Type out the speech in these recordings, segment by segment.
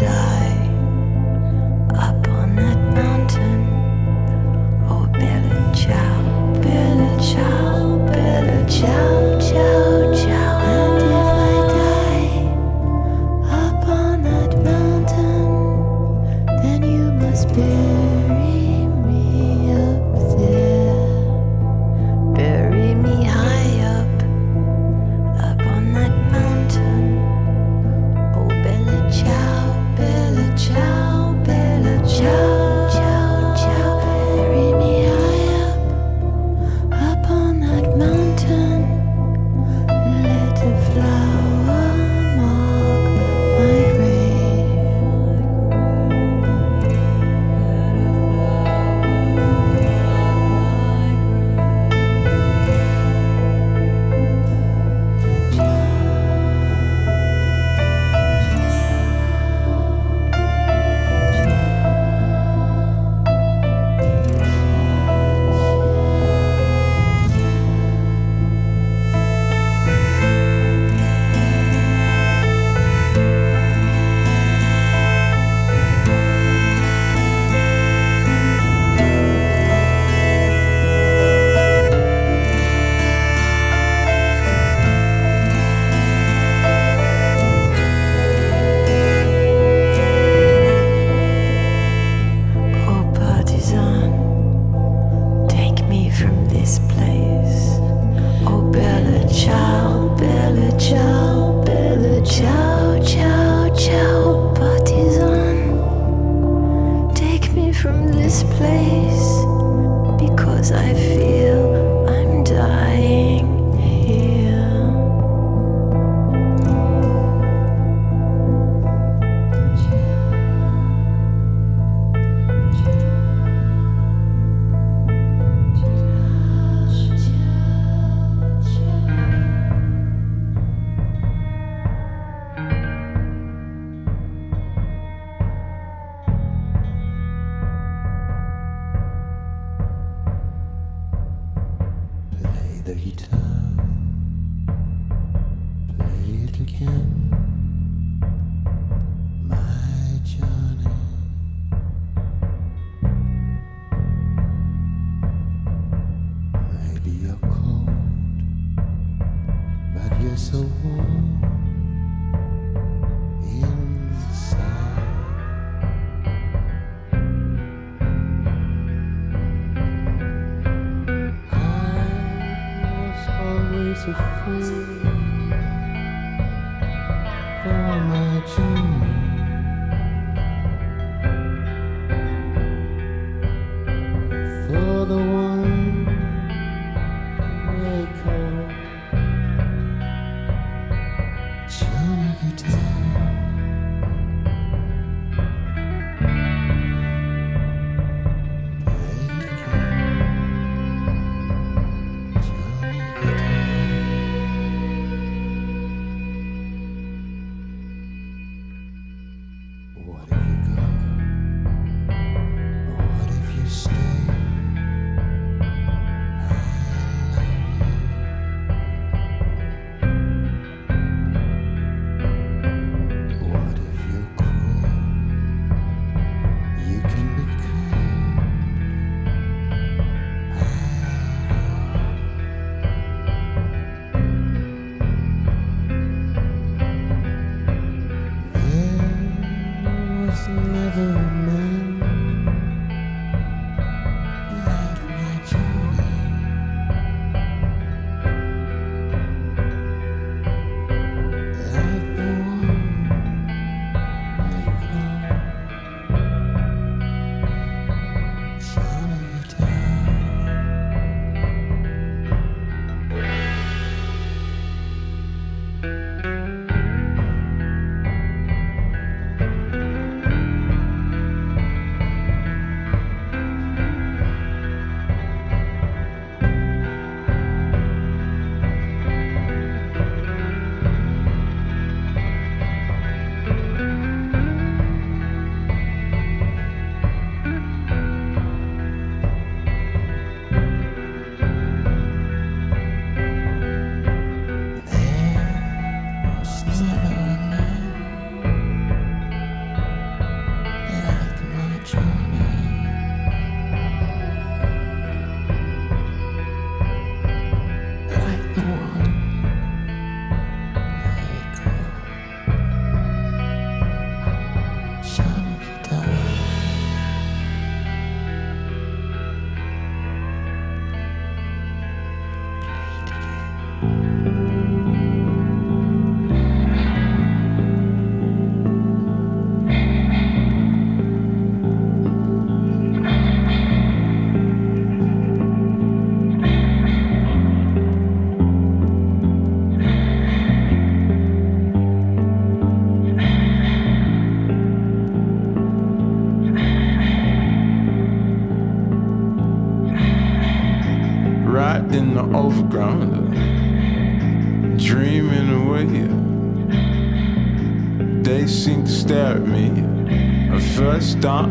die.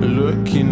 looking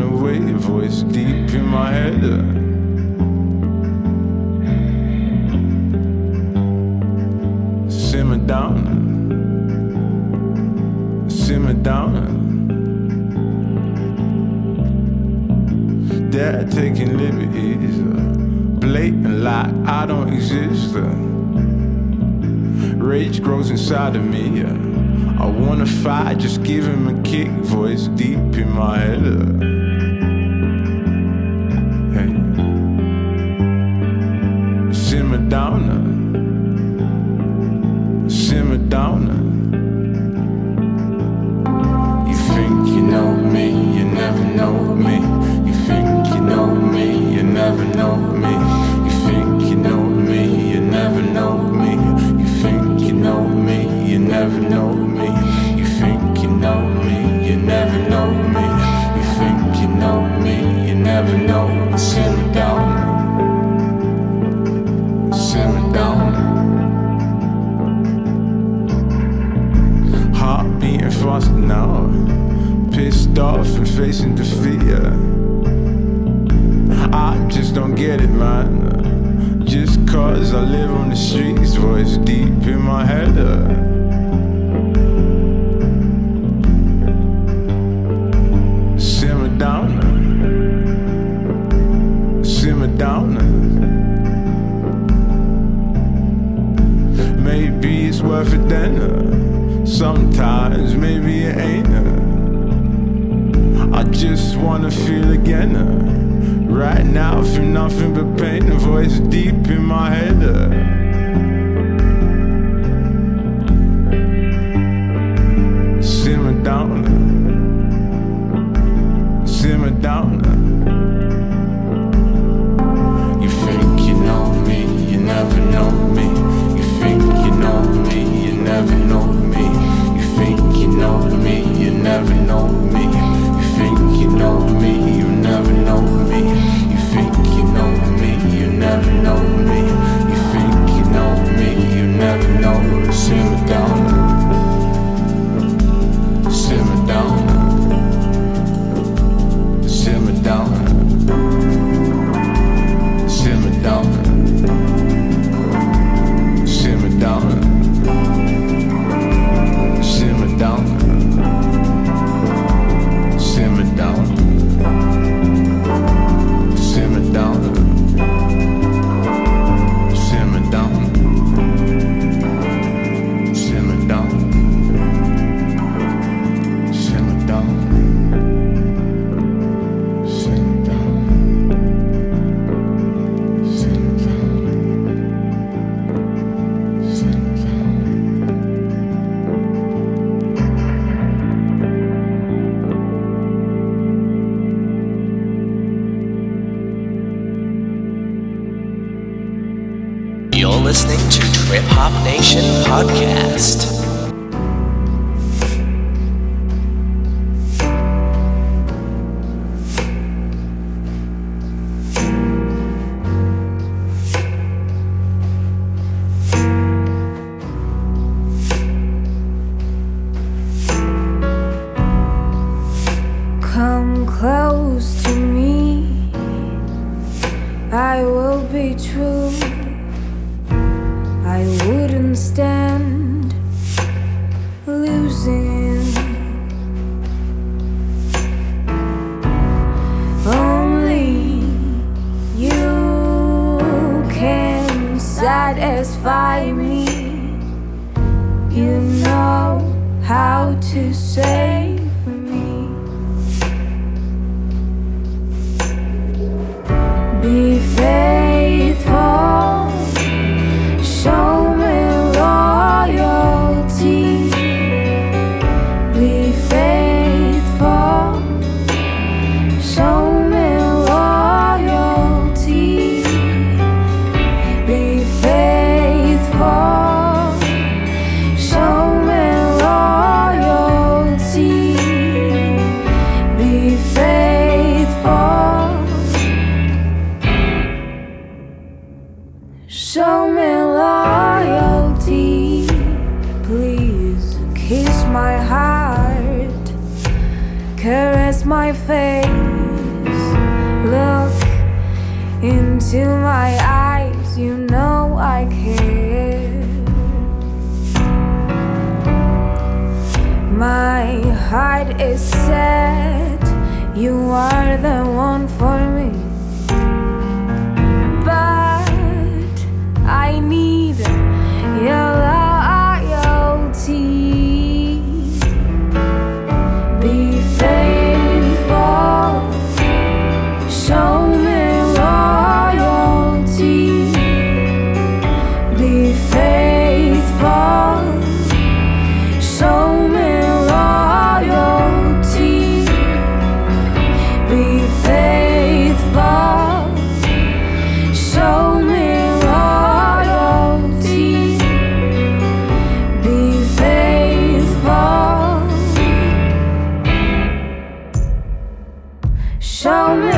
Show me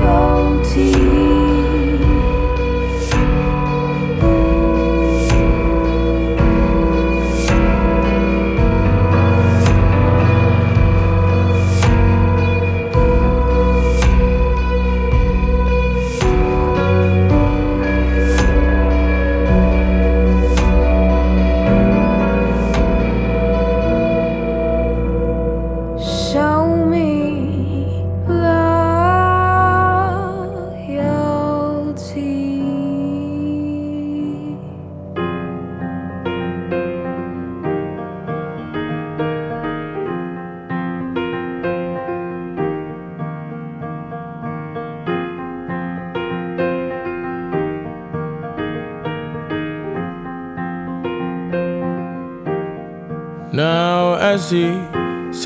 loyalty.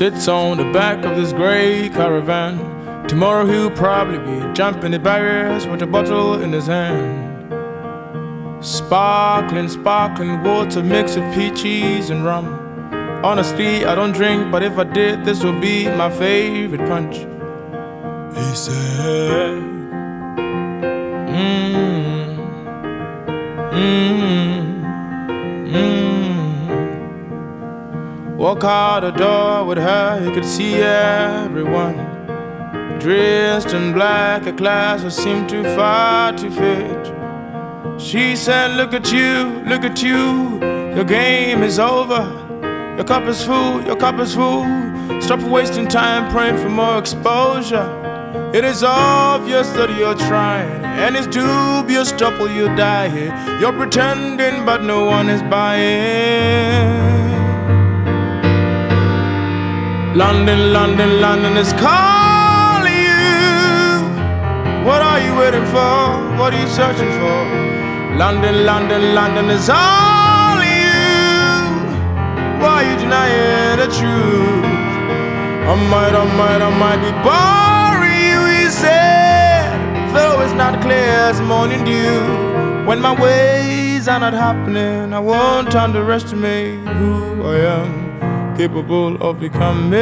Sits on the back of this gray caravan, tomorrow he'll probably be jumping the barriers with a bottle in his hand. Sparkling, sparkling water mixed with peaches and rum. Honestly, I don't drink, but if I did, this would be my favorite punch. He said, Walk a door with her, you could see everyone. Dressed in black, a class that seemed too far to fit. She said, Look at you, look at you, your game is over. Your cup is full, your cup is full. Stop wasting time praying for more exposure. It is obvious that you're trying, and it's dubious double you die here. You're pretending, but no one is buying. London, London, London is calling you. What are you waiting for? What are you searching for? London, London, London is all you. Why are you denying the truth? I might, I might, I might be boring you, he said. Though it's not clear as morning dew. When my ways are not happening, I won't underestimate who I am capable of becoming.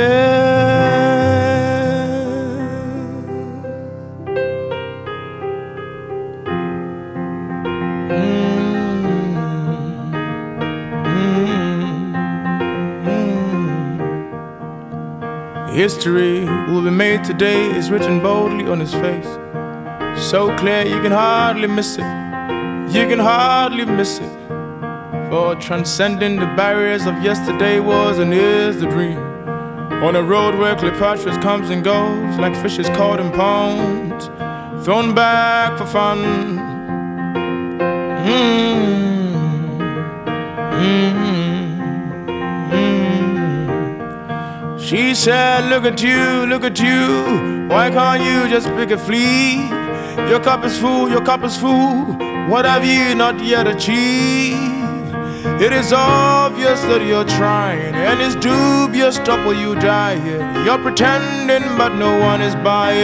Hmm. Hmm. Hmm. History will be made today is written boldly on his face. So clear you can hardly miss it. You can hardly miss it. For transcending the barriers of yesterday was and is the dream. On a road where Cleopatra comes and goes like fishes caught in ponds, thrown back for fun. Mm. She said, Look at you, look at you. Why can't you just pick a flea? Your cup is full, your cup is full. What have you not yet achieved? It is obvious that you're trying, and it's dubious double you die here. You're pretending, but no one is buying.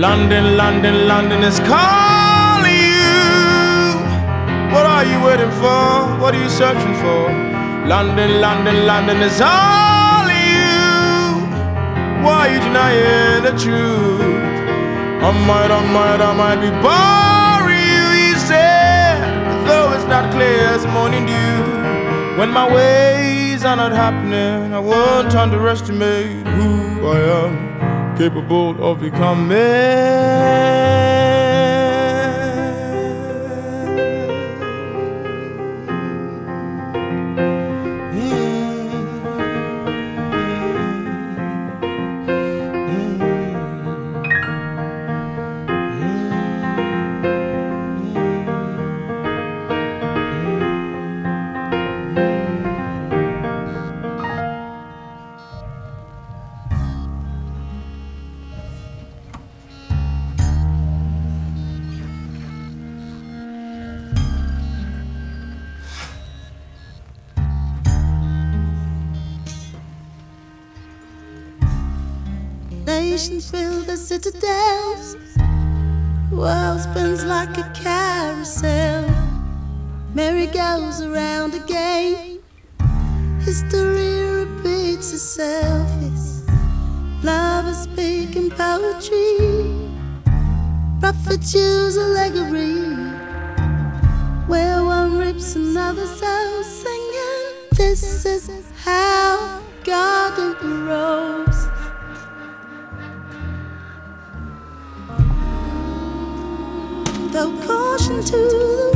London, London, London is calling you. What are you waiting for? What are you searching for? London, London, London is all you. Why are you denying the truth? I might, I might, I might be born. as morning dew. When my ways are not happening, I won't underestimate who I am capable of becoming. comes around again. History repeats itself. Yes. Love is speaking poetry. Prophets use allegory. Where one rips another's soul singing, This is how God grows. Though caution to the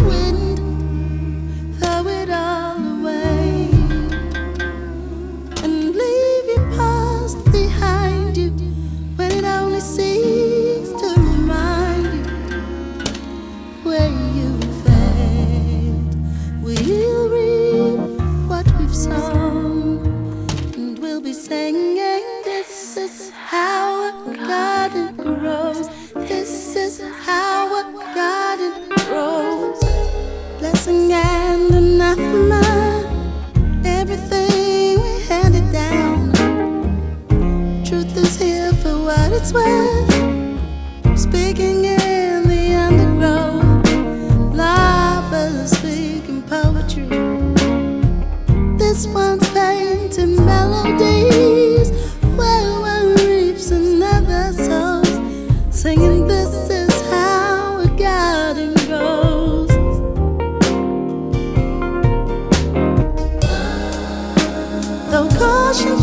it's worth.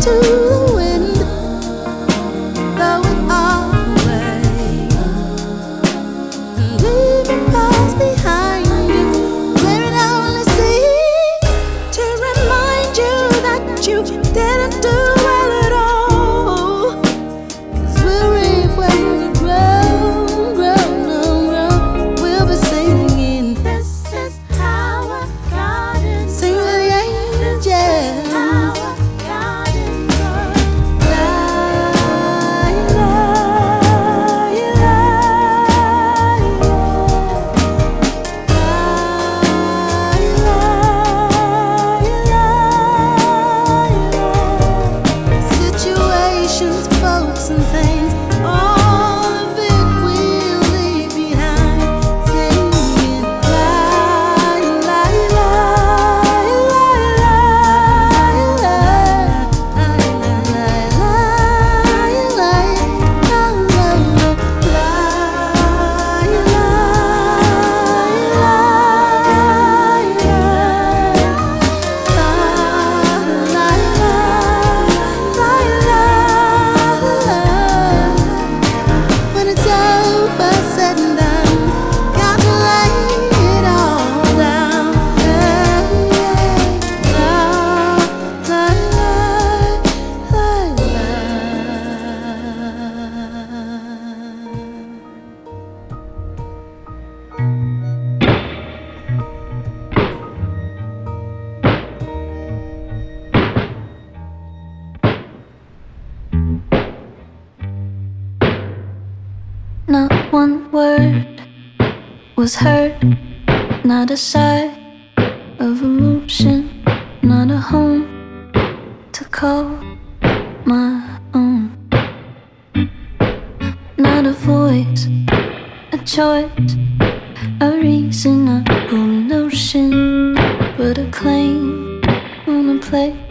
to choice, a reasonable notion, but a claim on a place.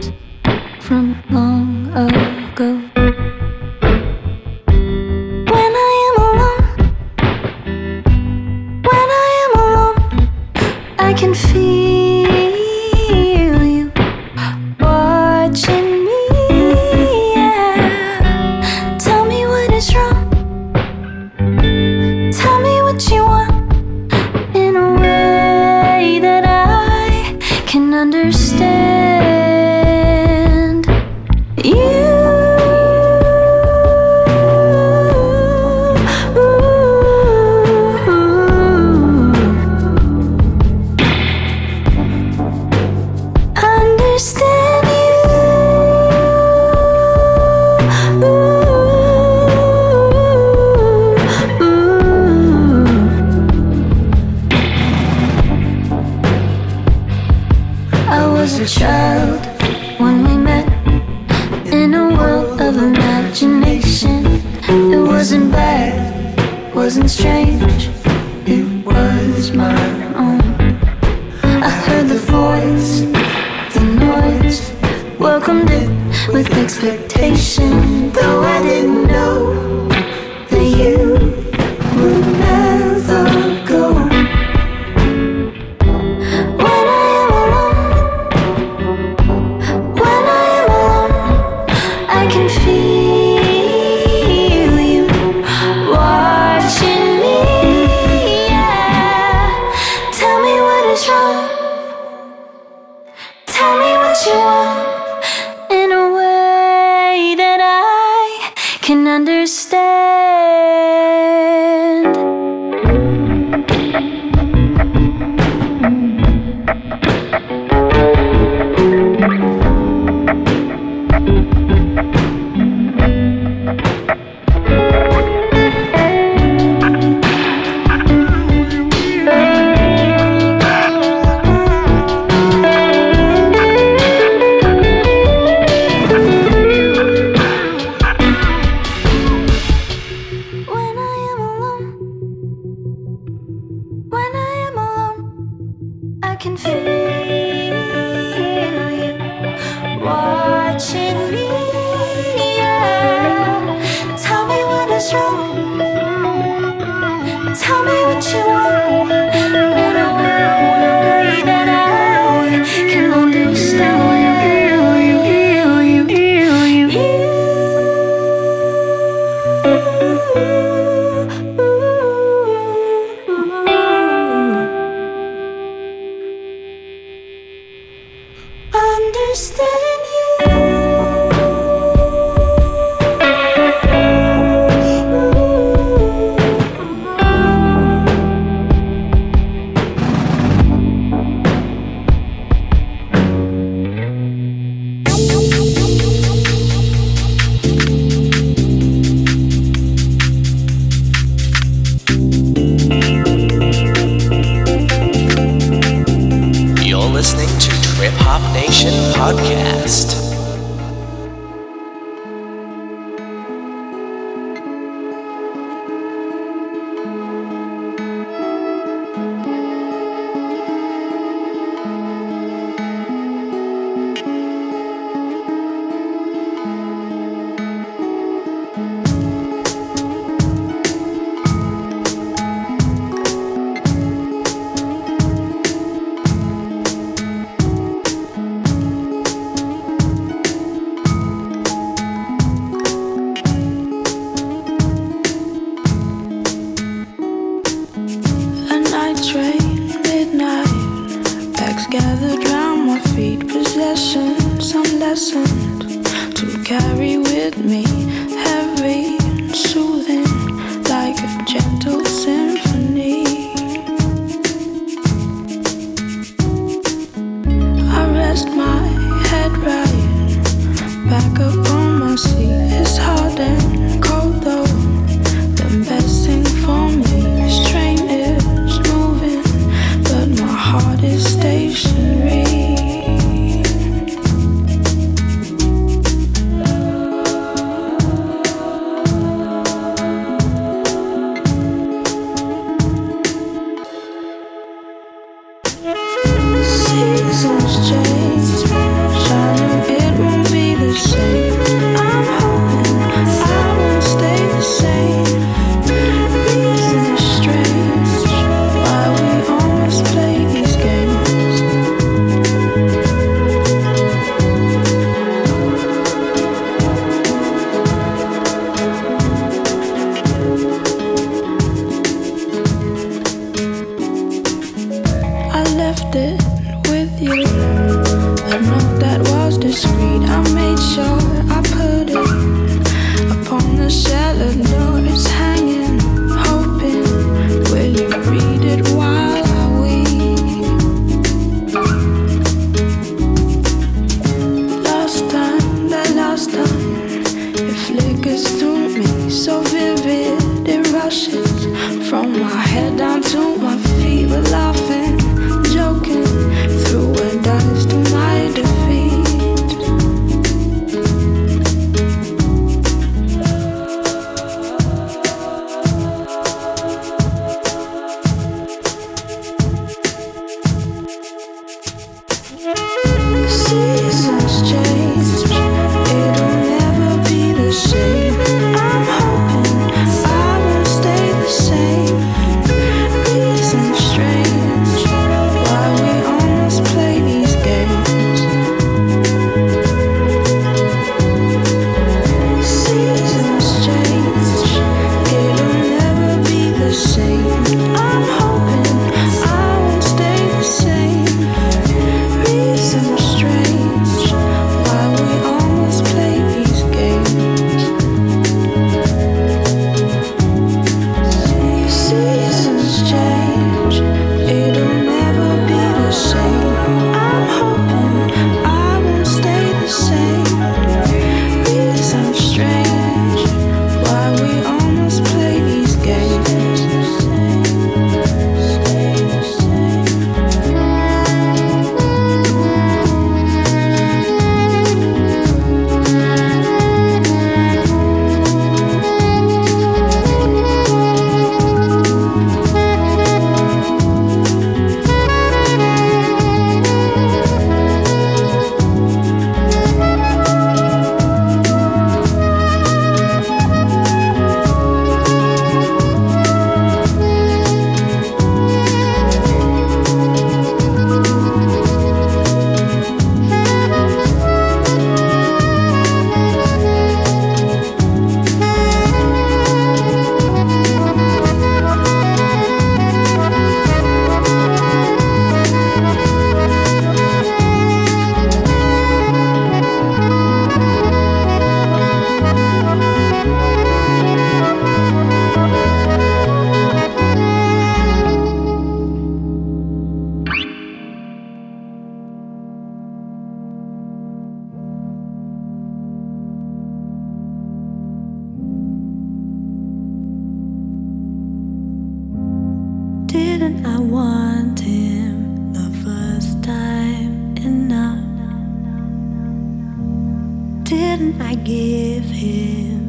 I give him.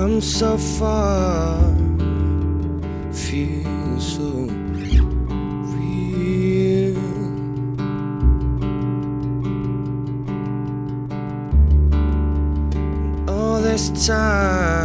Come so far, feel so real. All this time